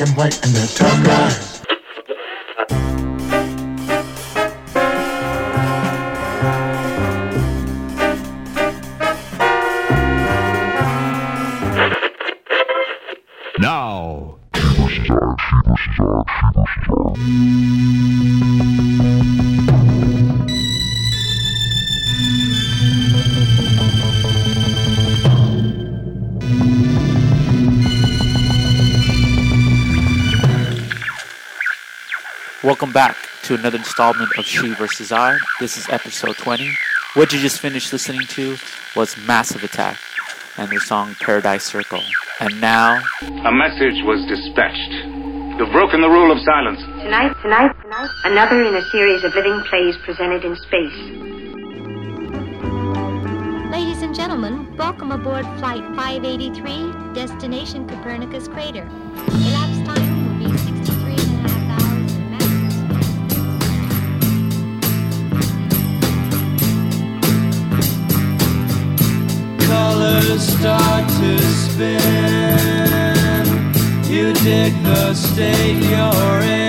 and white, and they're tough Welcome back to another installment of She vs. I. This is episode 20. What you just finished listening to was Massive Attack and their song Paradise Circus. And now, A message was dispatched. You've broken the rule of silence. Tonight, tonight, tonight, another in a series of living plays presented in space. Ladies and gentlemen, welcome aboard Flight 583, destination Copernicus Crater. Colors start to spin. You dig the state you're in.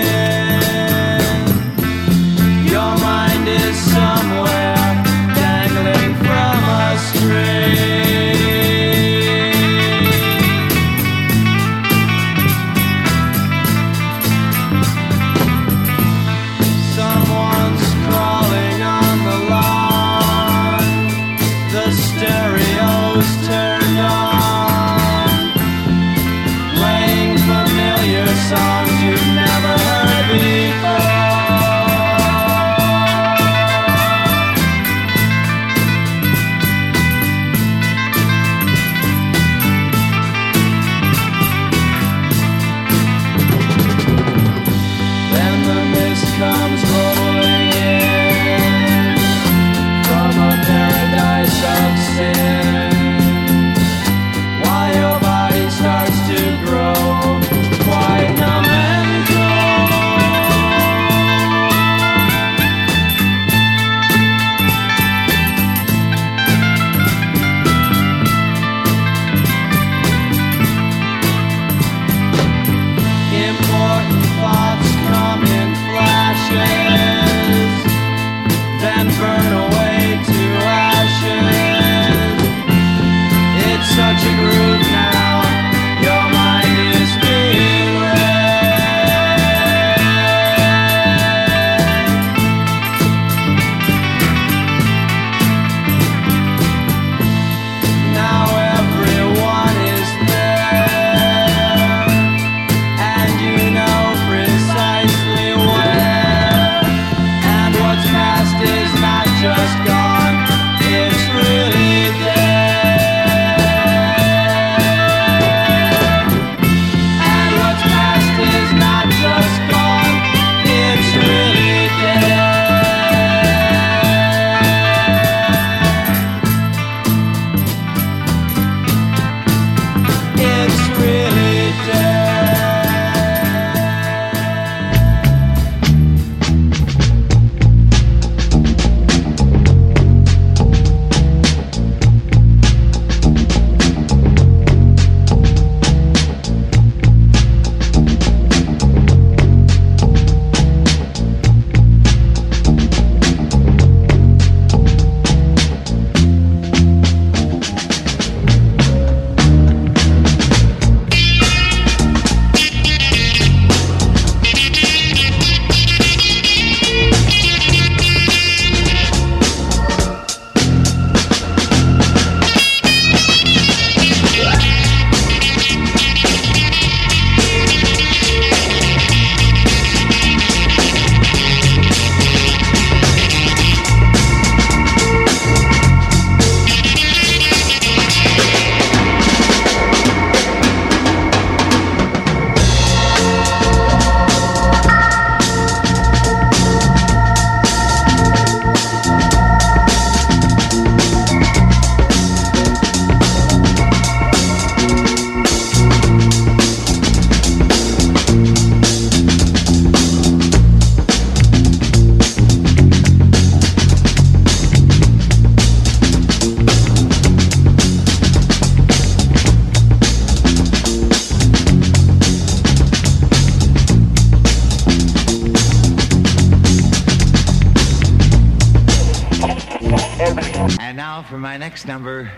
my next number,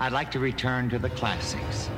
I'd like to return to the classics.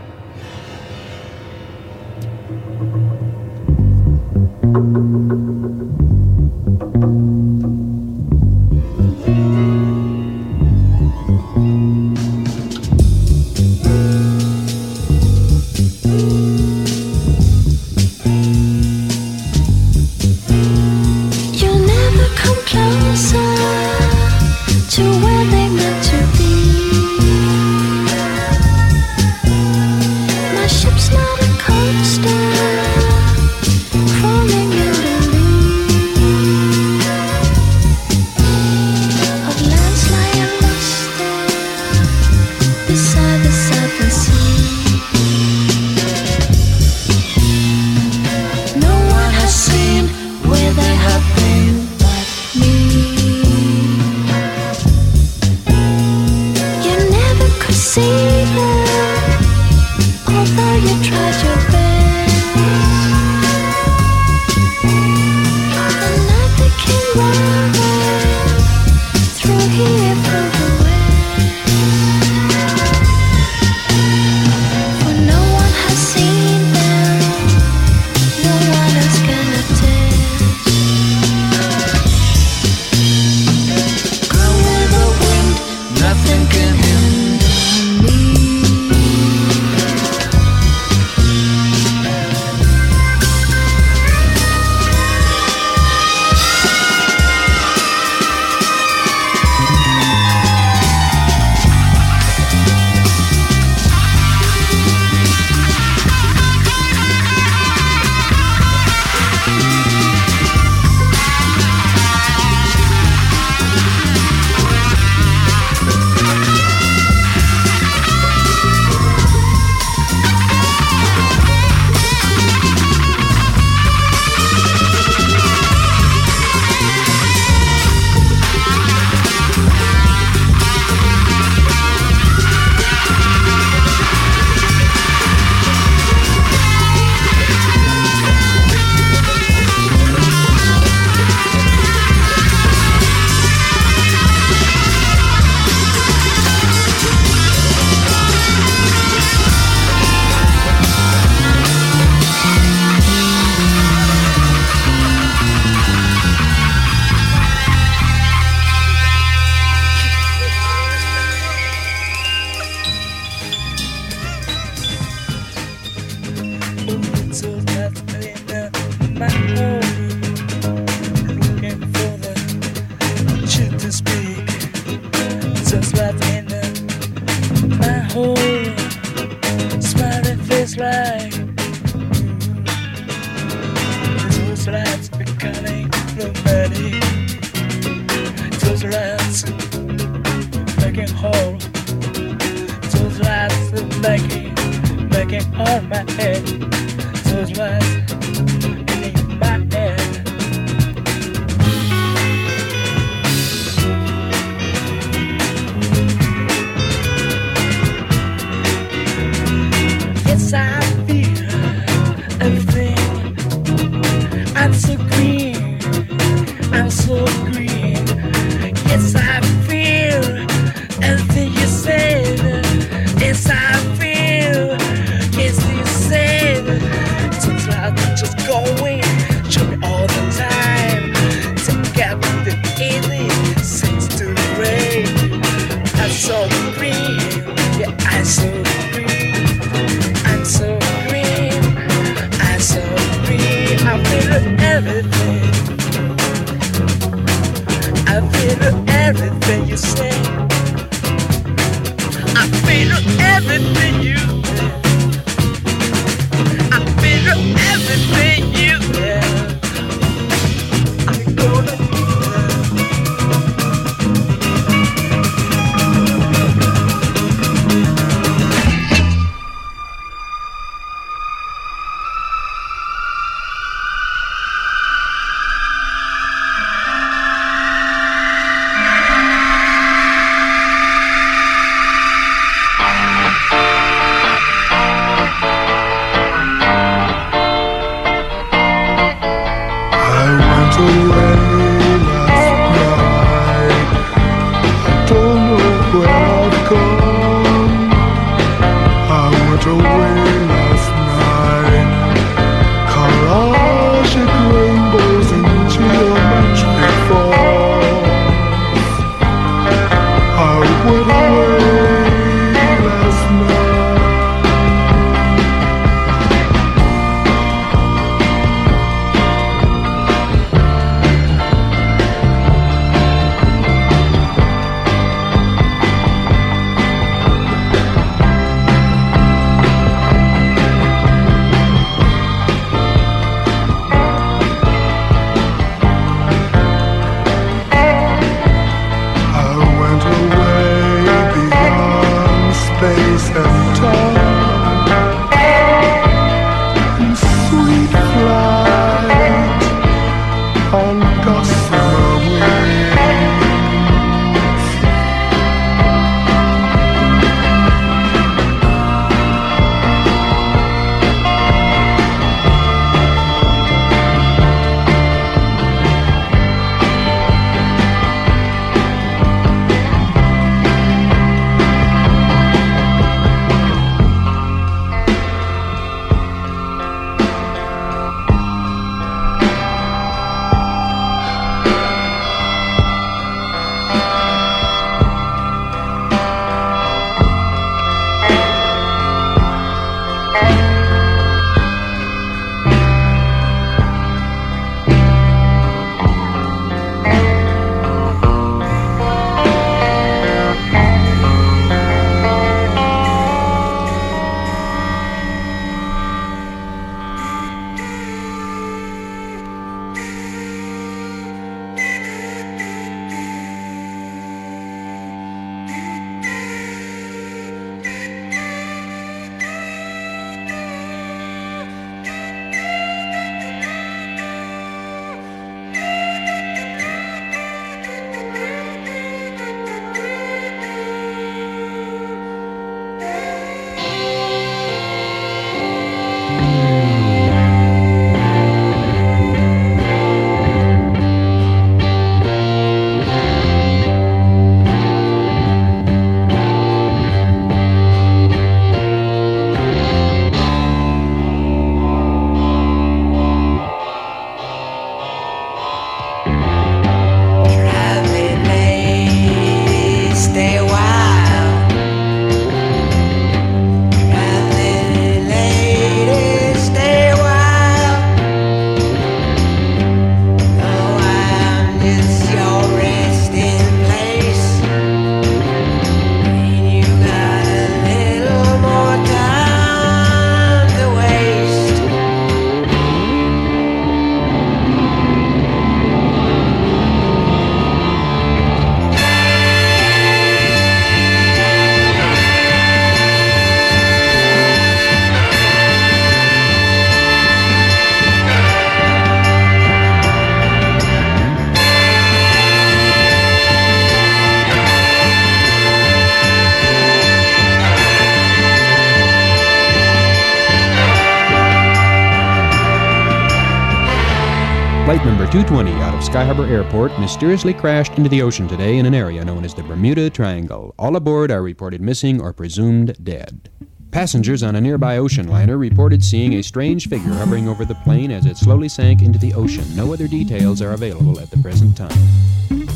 Sky Harbor Airport mysteriously crashed into the ocean today in an area known as the Bermuda Triangle. All aboard are reported missing or presumed dead. Passengers on a nearby ocean liner reported seeing a strange figure hovering over the plane as it slowly sank into the ocean. No other details are available at the present time.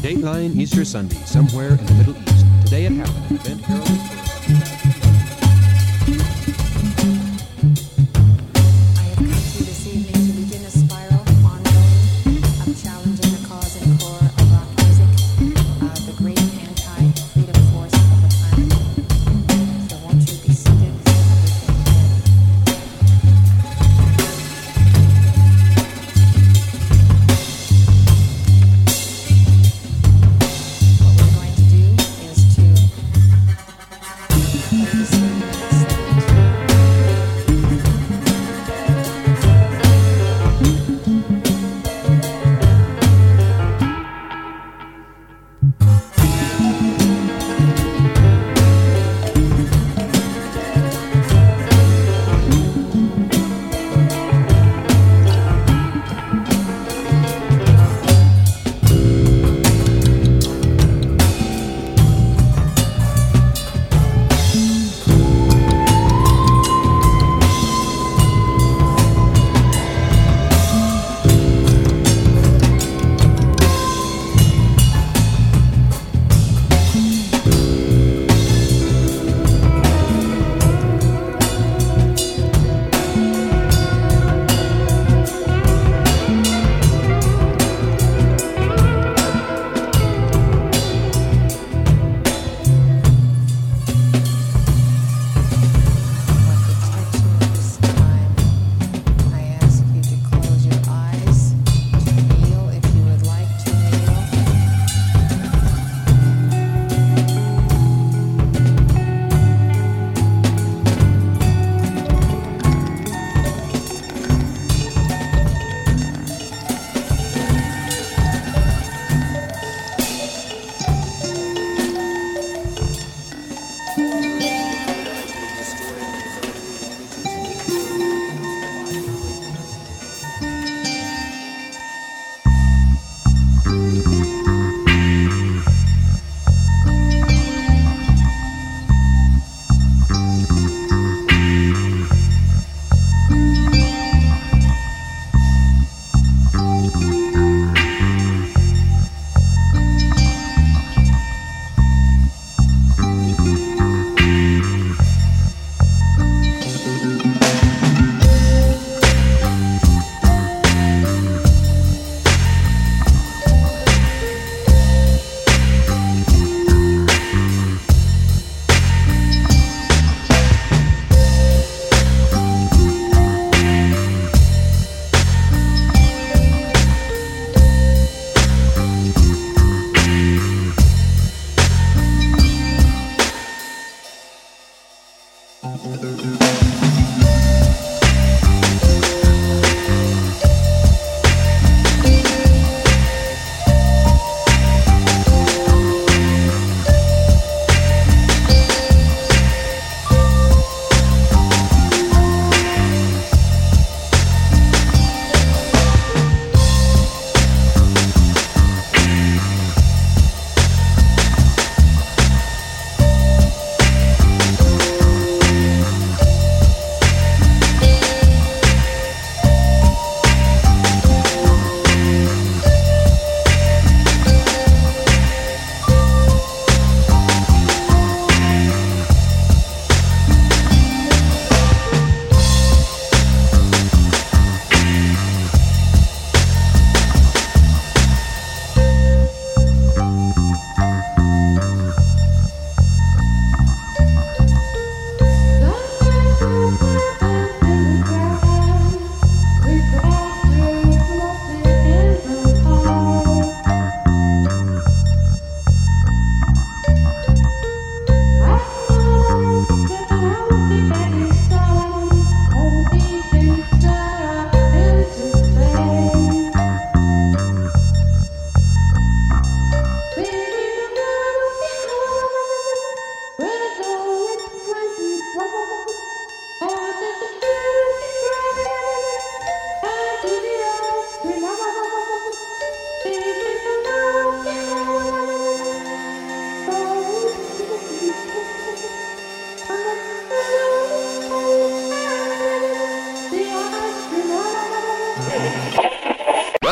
Dateline Easter Sunday, somewhere in the Middle East. Today it happened, event heralded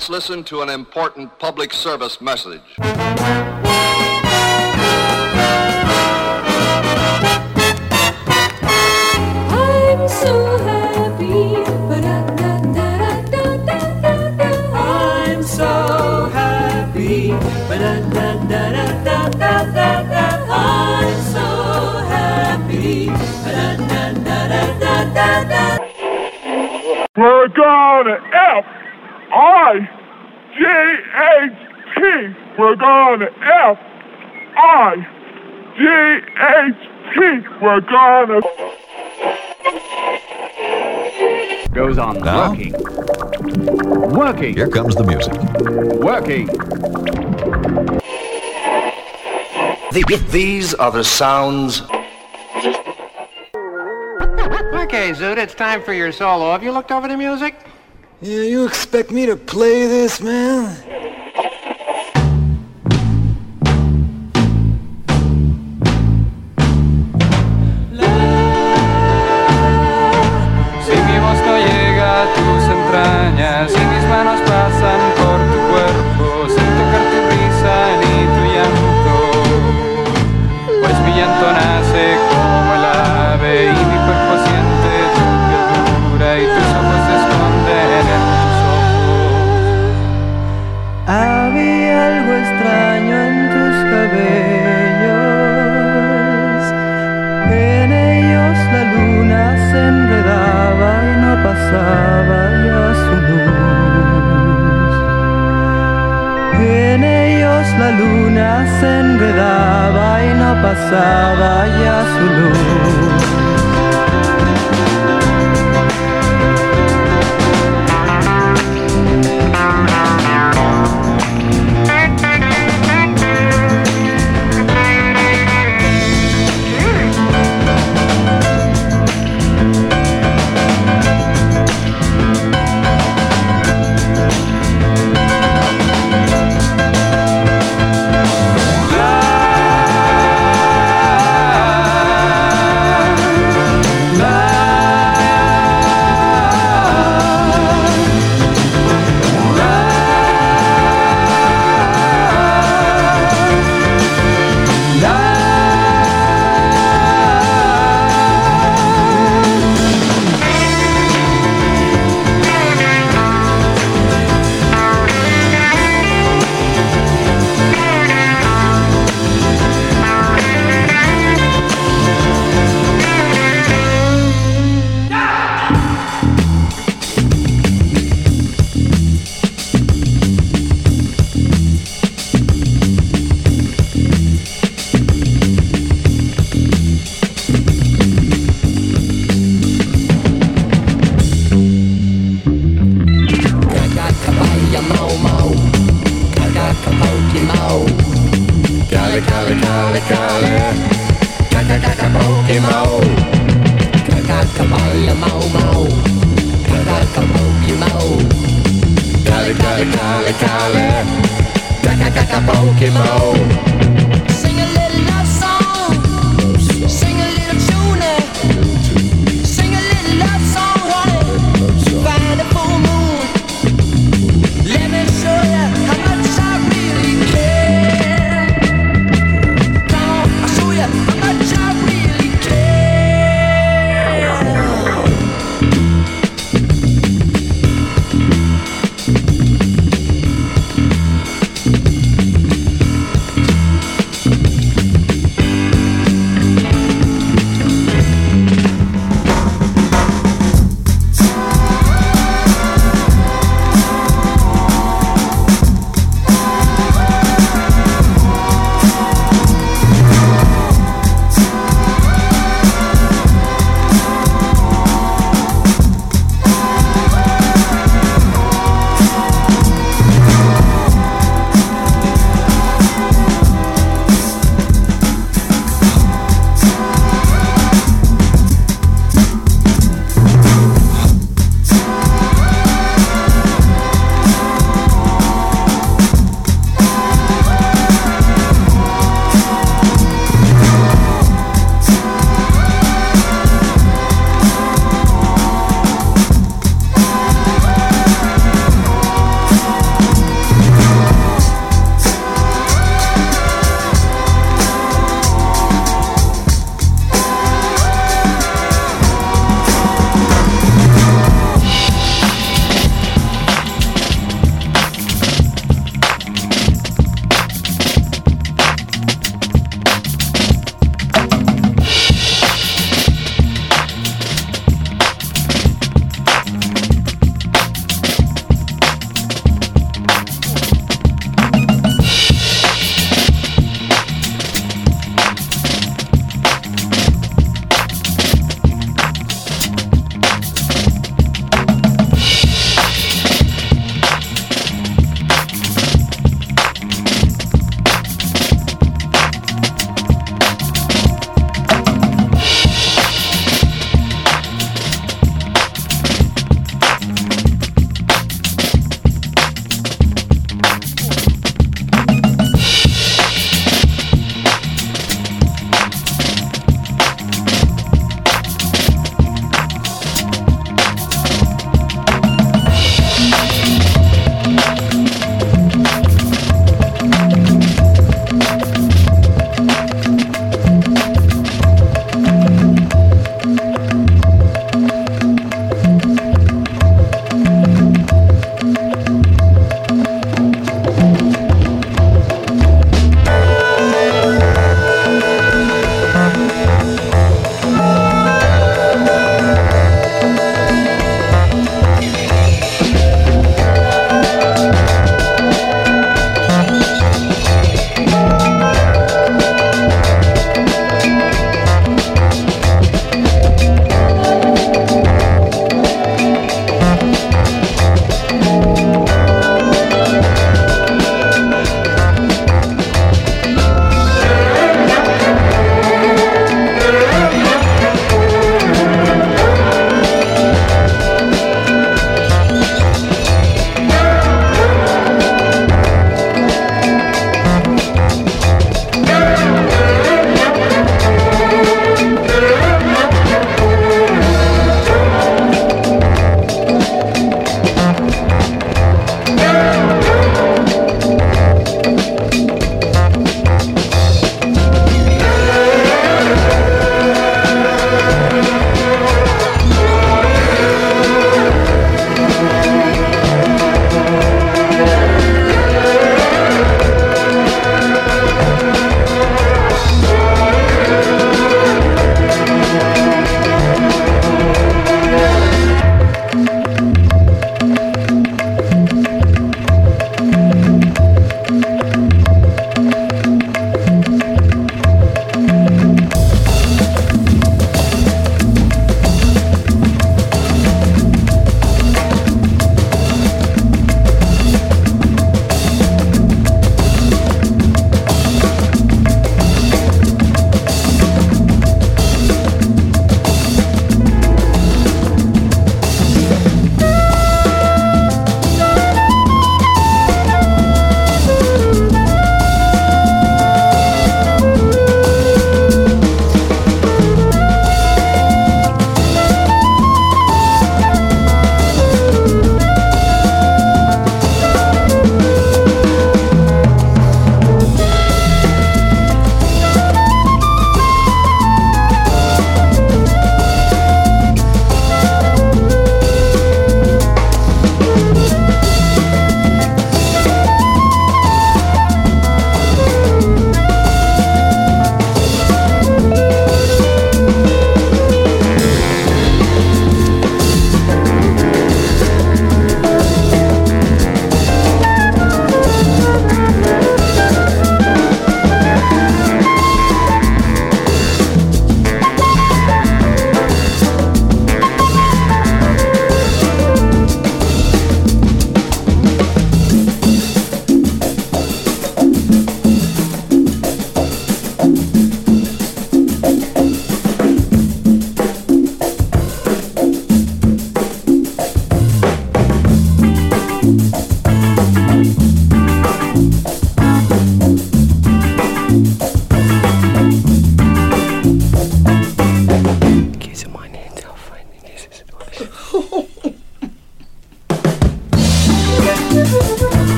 Let's listen to an important public service message. We're gonna F I G H T. We're gonna. Goes on Now? working. Working. Here comes the music. Working. These are the sounds. Okay, Zoot, it's time for your solo. Have you looked over the music? Yeah, you expect me to play this, man? さばやする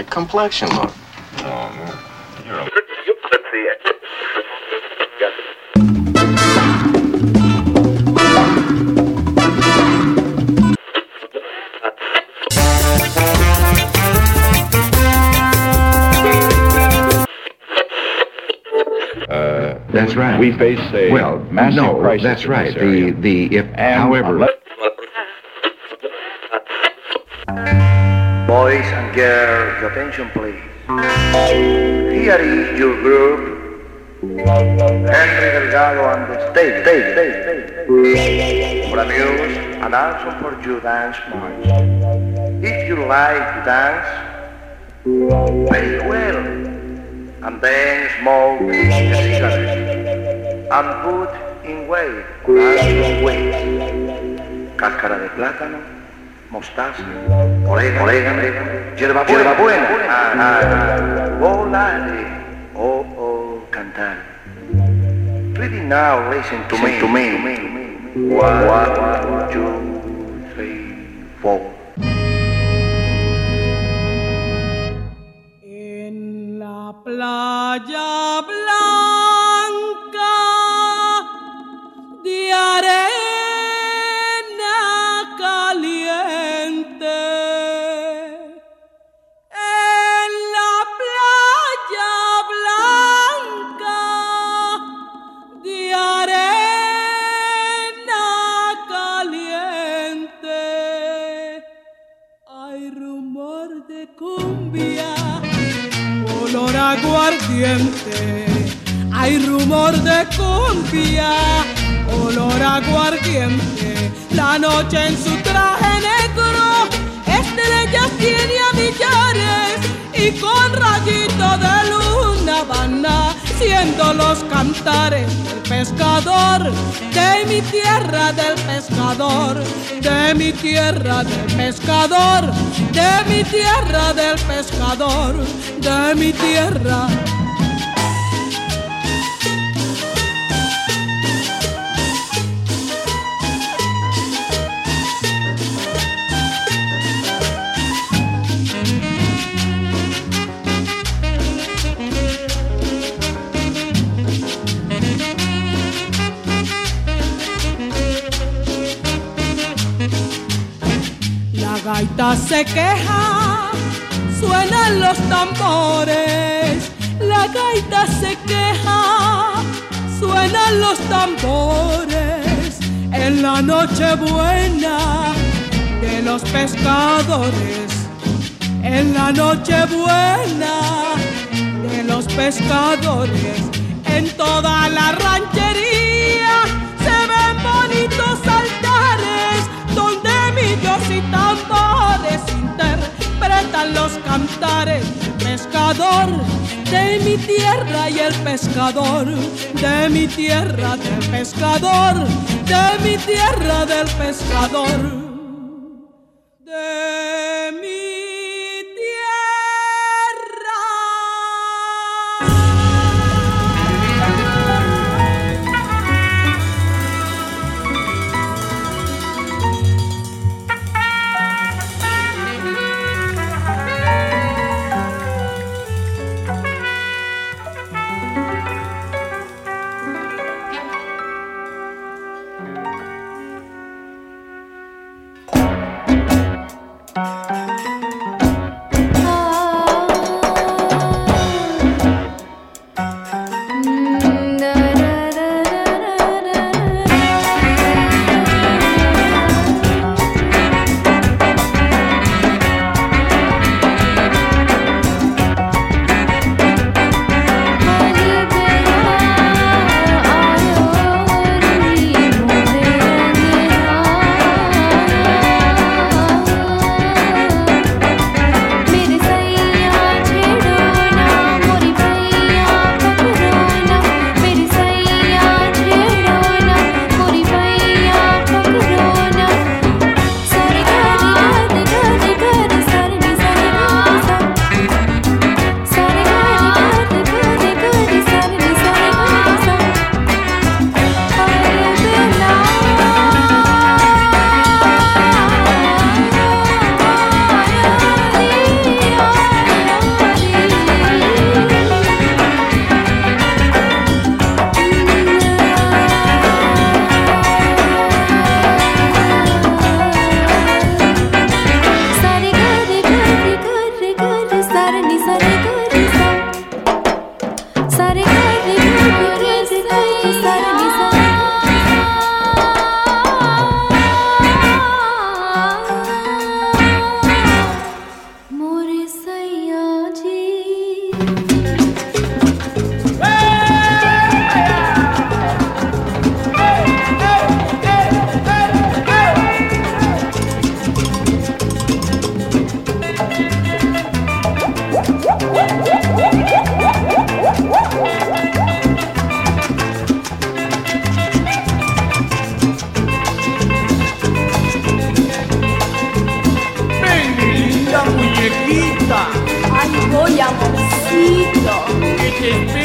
light complexion look. Oh, man. You're a... That's right. We face a well, massive no, crisis that's right. The the if And however girls, your attention please. Here is your group. Henry Delgado on the stage, stage, stage. For amuse and also for you dance march. If you like to dance, play well. And then smoke a cigarette. And put in weight, and weight. Cáscara de plátano, mostaza, orégano, orégano, hierba buena, hierba buena, ah, ah, volare, oh, oh, cantar. Ready now, listen to me, to me. One, two, three, four. En la playa blanca aguardiente. La noche en su traje negro, estrellas tiene a millares y con rayito de luna van haciendo los cantares del pescador, de mi tierra del pescador, de mi tierra del pescador, de mi tierra del pescador, de mi tierra. Se queja, suenan los tambores. La gaita se queja, suenan los tambores. En la noche buena de los pescadores. En la noche buena de los pescadores. En toda la ranchería los cantares pescador de mi tierra y el pescador de mi tierra del pescador de mi tierra del pescador 明天。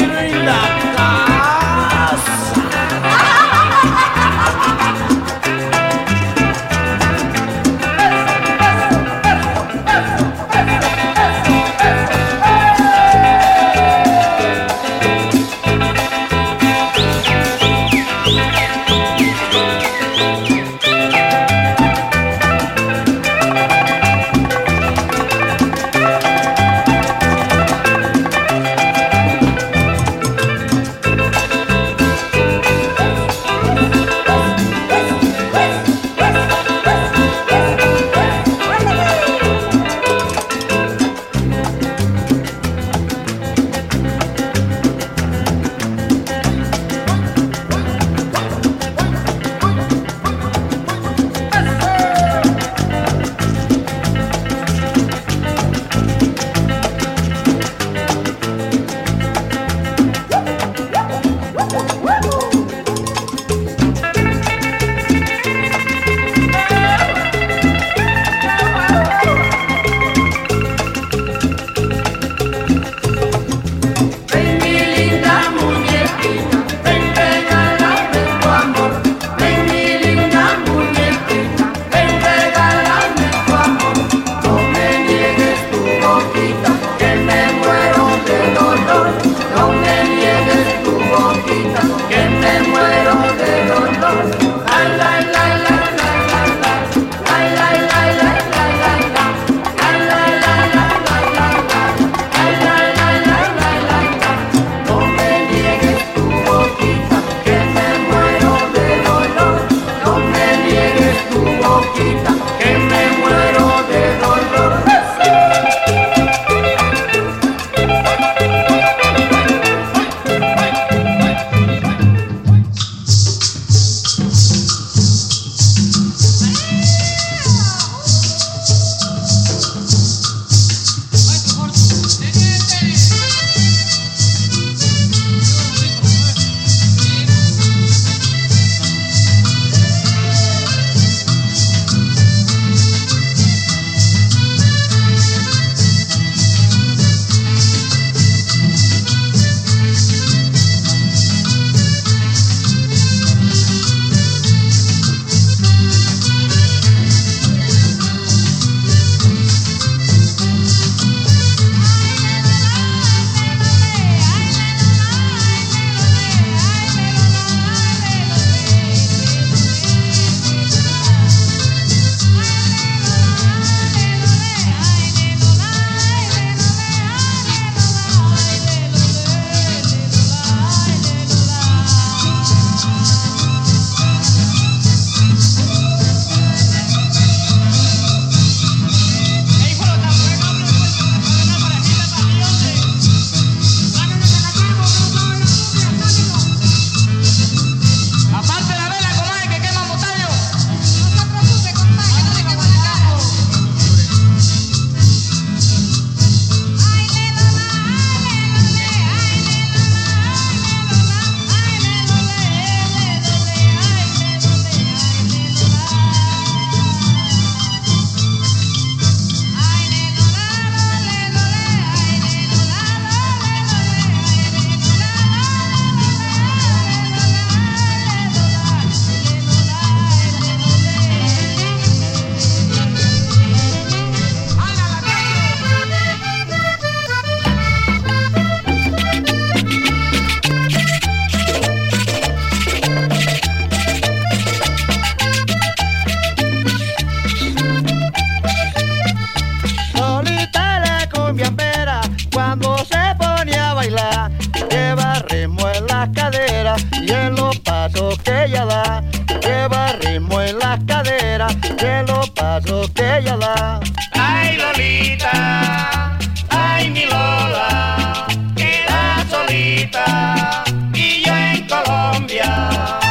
Colombia.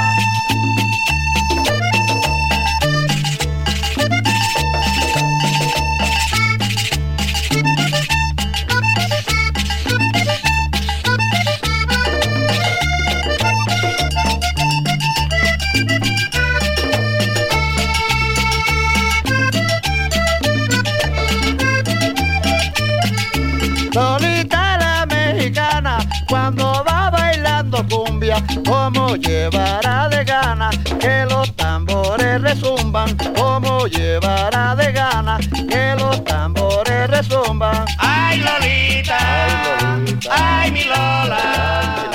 como llevará de gana que los tambores resumban, como llevará de gana que los tambores resumban. Ay Lolita, ay, Lola. Ay, mi Lola.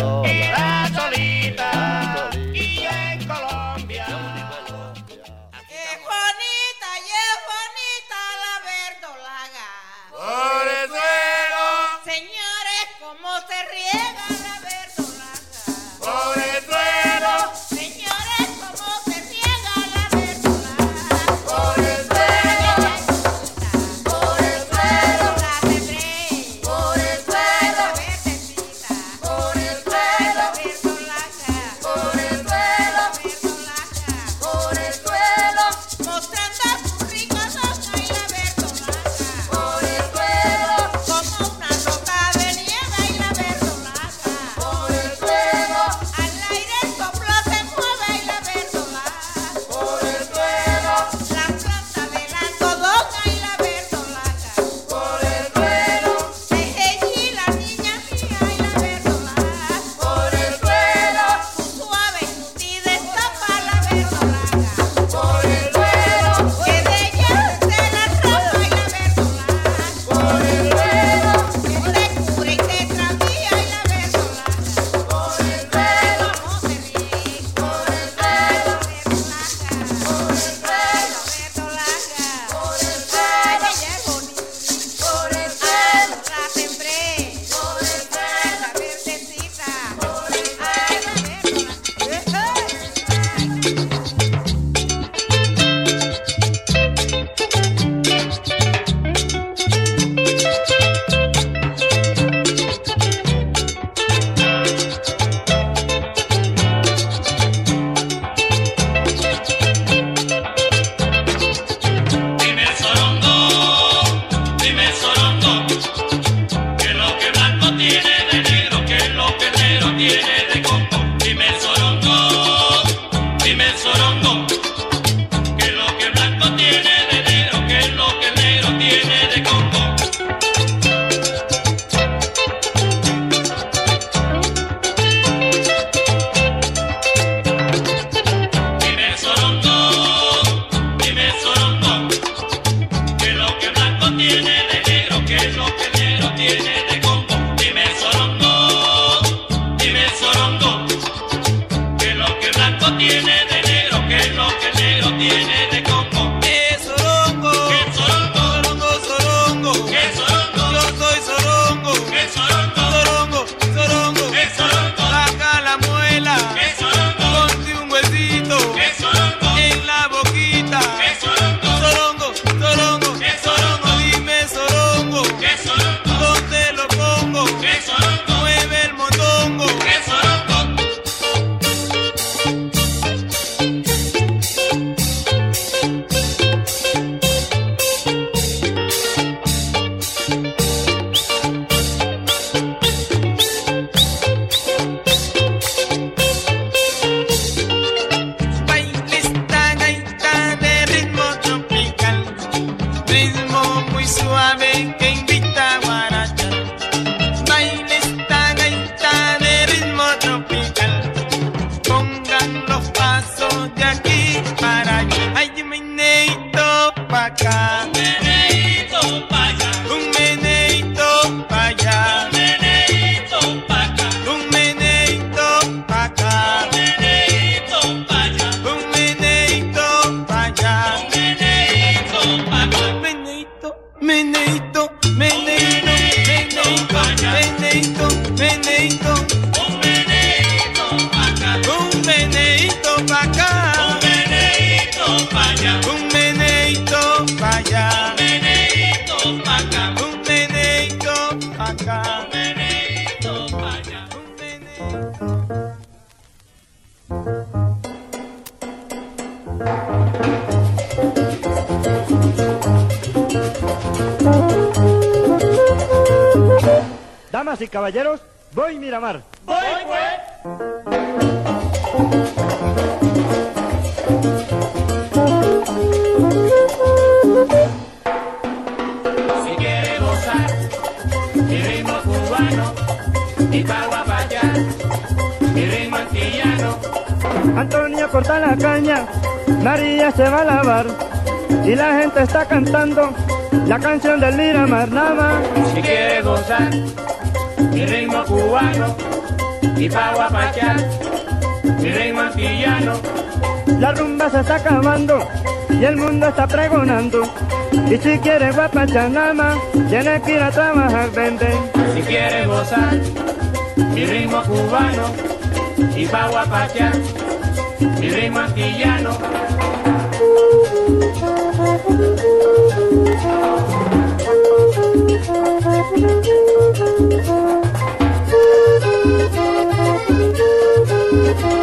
Y caballeros, voy Miramar. ¡Voy, pues! Si quiere gozar, mi ritmo cubano, mi pagua allá, mi ritmo antillano. Antonio corta la caña, María se va a lavar, y la gente está cantando la canción del Miramar Nama. Si quiere gozar, mi ritmo cubano, y pa' guapachar, mi ritmo antillano. La rumba se está acabando y el mundo está pregonando. Y si quieres guapachar nada más, tienes que ir a trabajar, vende. Si quieres gozar, mi ritmo cubano, y pa' guapachar, mi ritmo antillano. Dame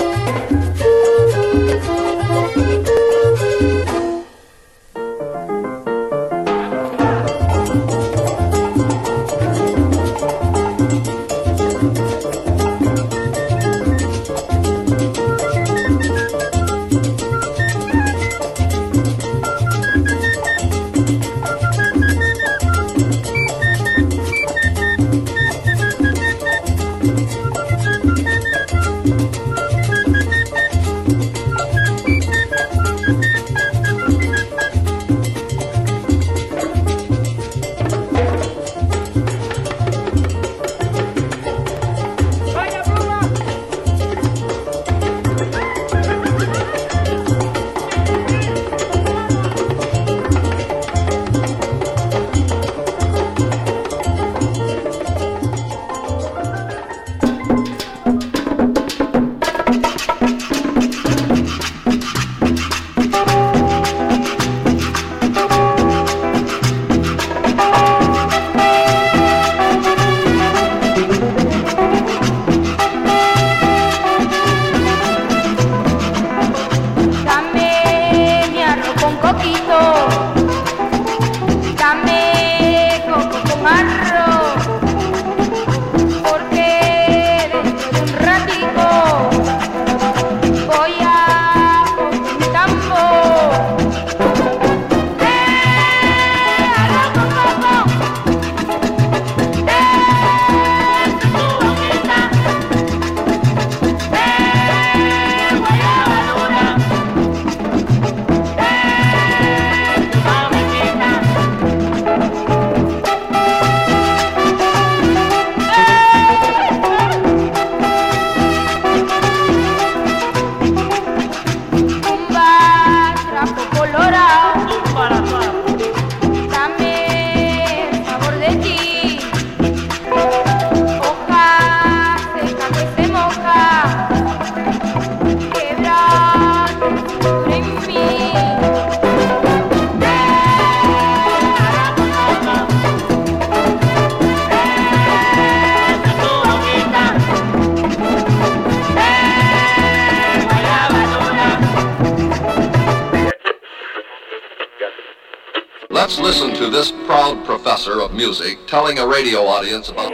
music telling a radio audience about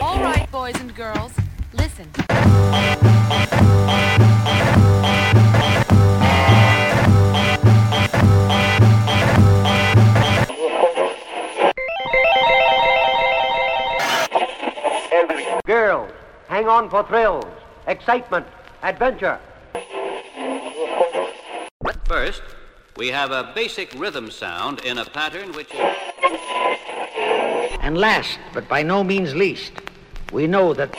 All right, boys and girls, listen. Girls, hang on for thrills, excitement, adventure. First, we have a basic rhythm sound in a pattern which is. And last, but by no means least, we know that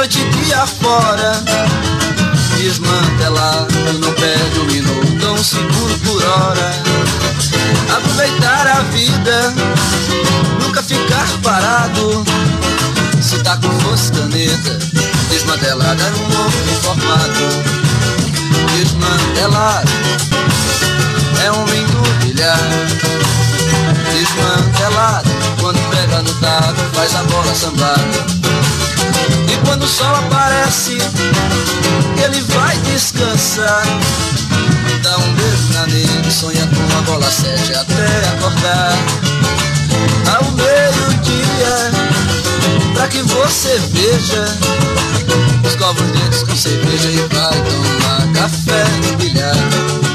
Noite e dia fora. Desmantelado desmantelado no pé de um minuto, um segundo por hora. Aproveitar a vida, nunca ficar parado. Se tá com fosse caneta, desmantelada era um novo formado. Desmantelado é um lindo bilhar. Desmantelado, quando pega no taco, faz a bola sambar. Quando o sol aparece, ele vai descansar. Dá um beijo na nega, sonha com a bola sete até acordar. Ao meio-dia, pra que você veja, escova os dentes com cerveja e vai tomar café no bilhar.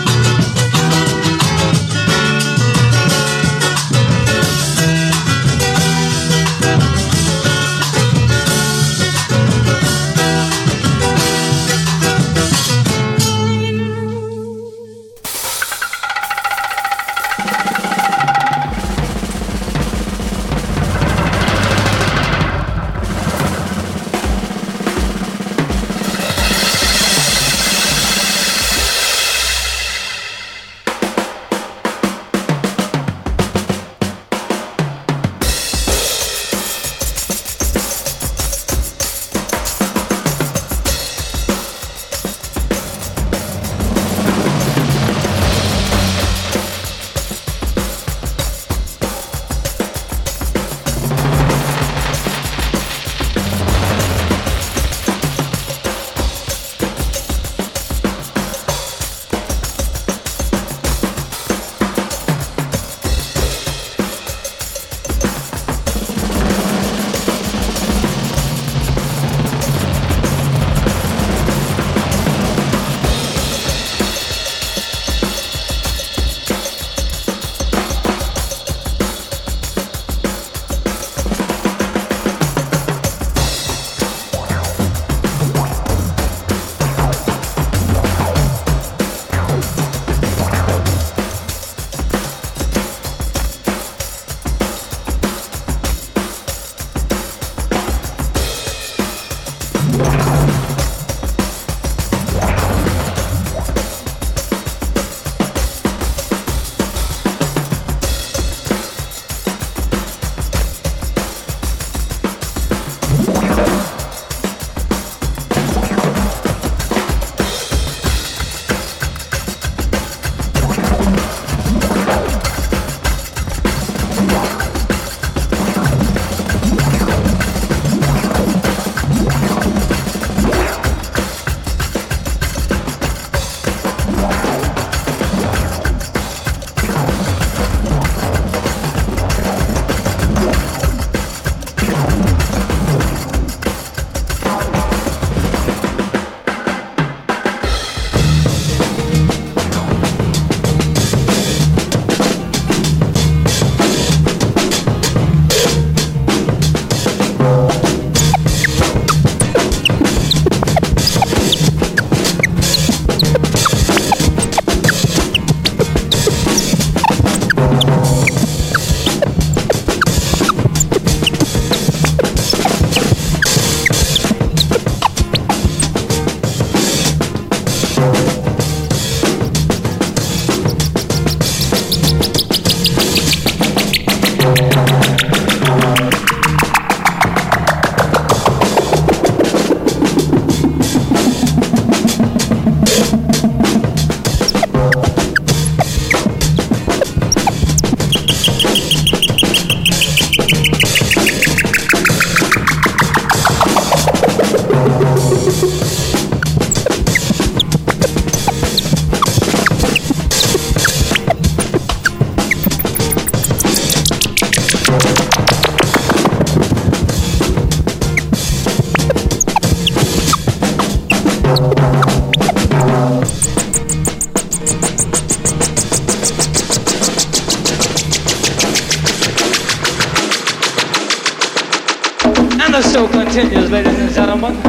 The show continues, ladies and gentlemen.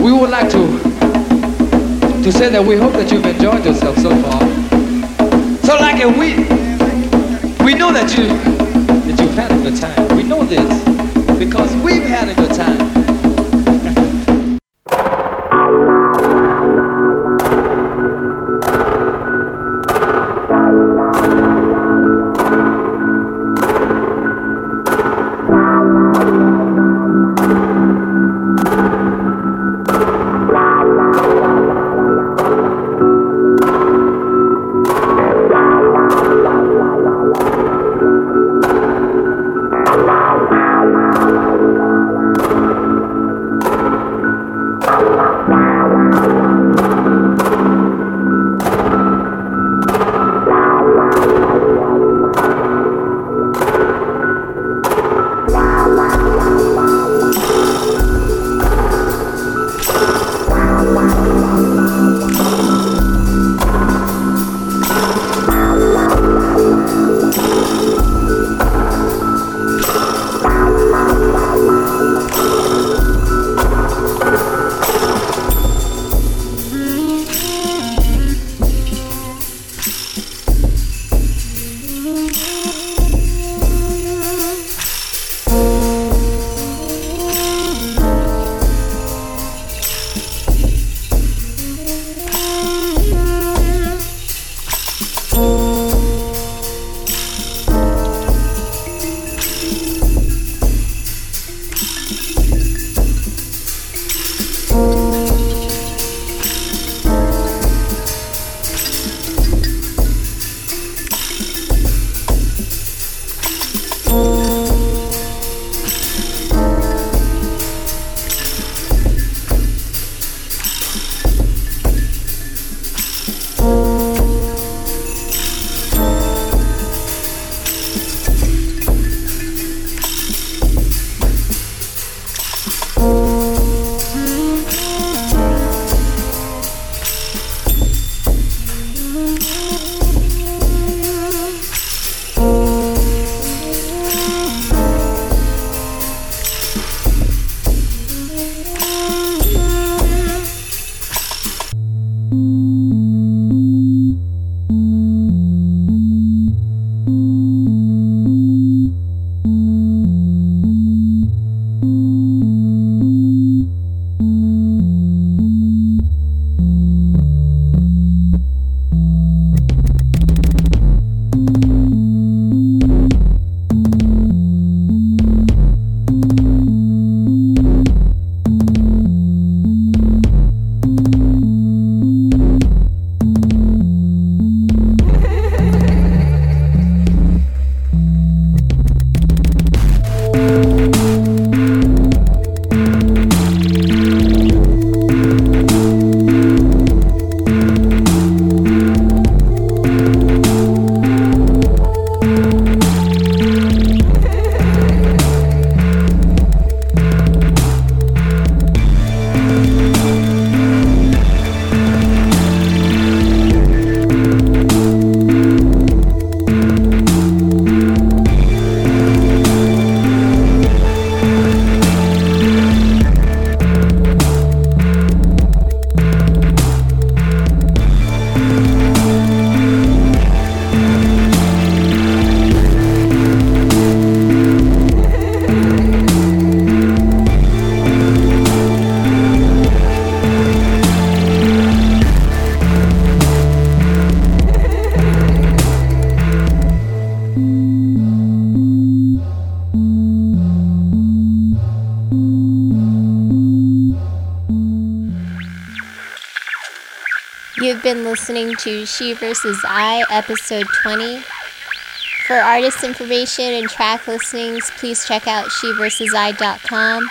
We would like to to say that we hope that you've enjoyed yourself so far. So like it, we we know that you that you've had a good time. We know this because we've had a good time. been listening to She vs. I, episode 20. For artist information and track listings, please check out SheVersusI.com.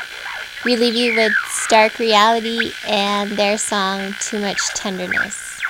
We leave you with Stark Reality and their song Too Much Tenderness.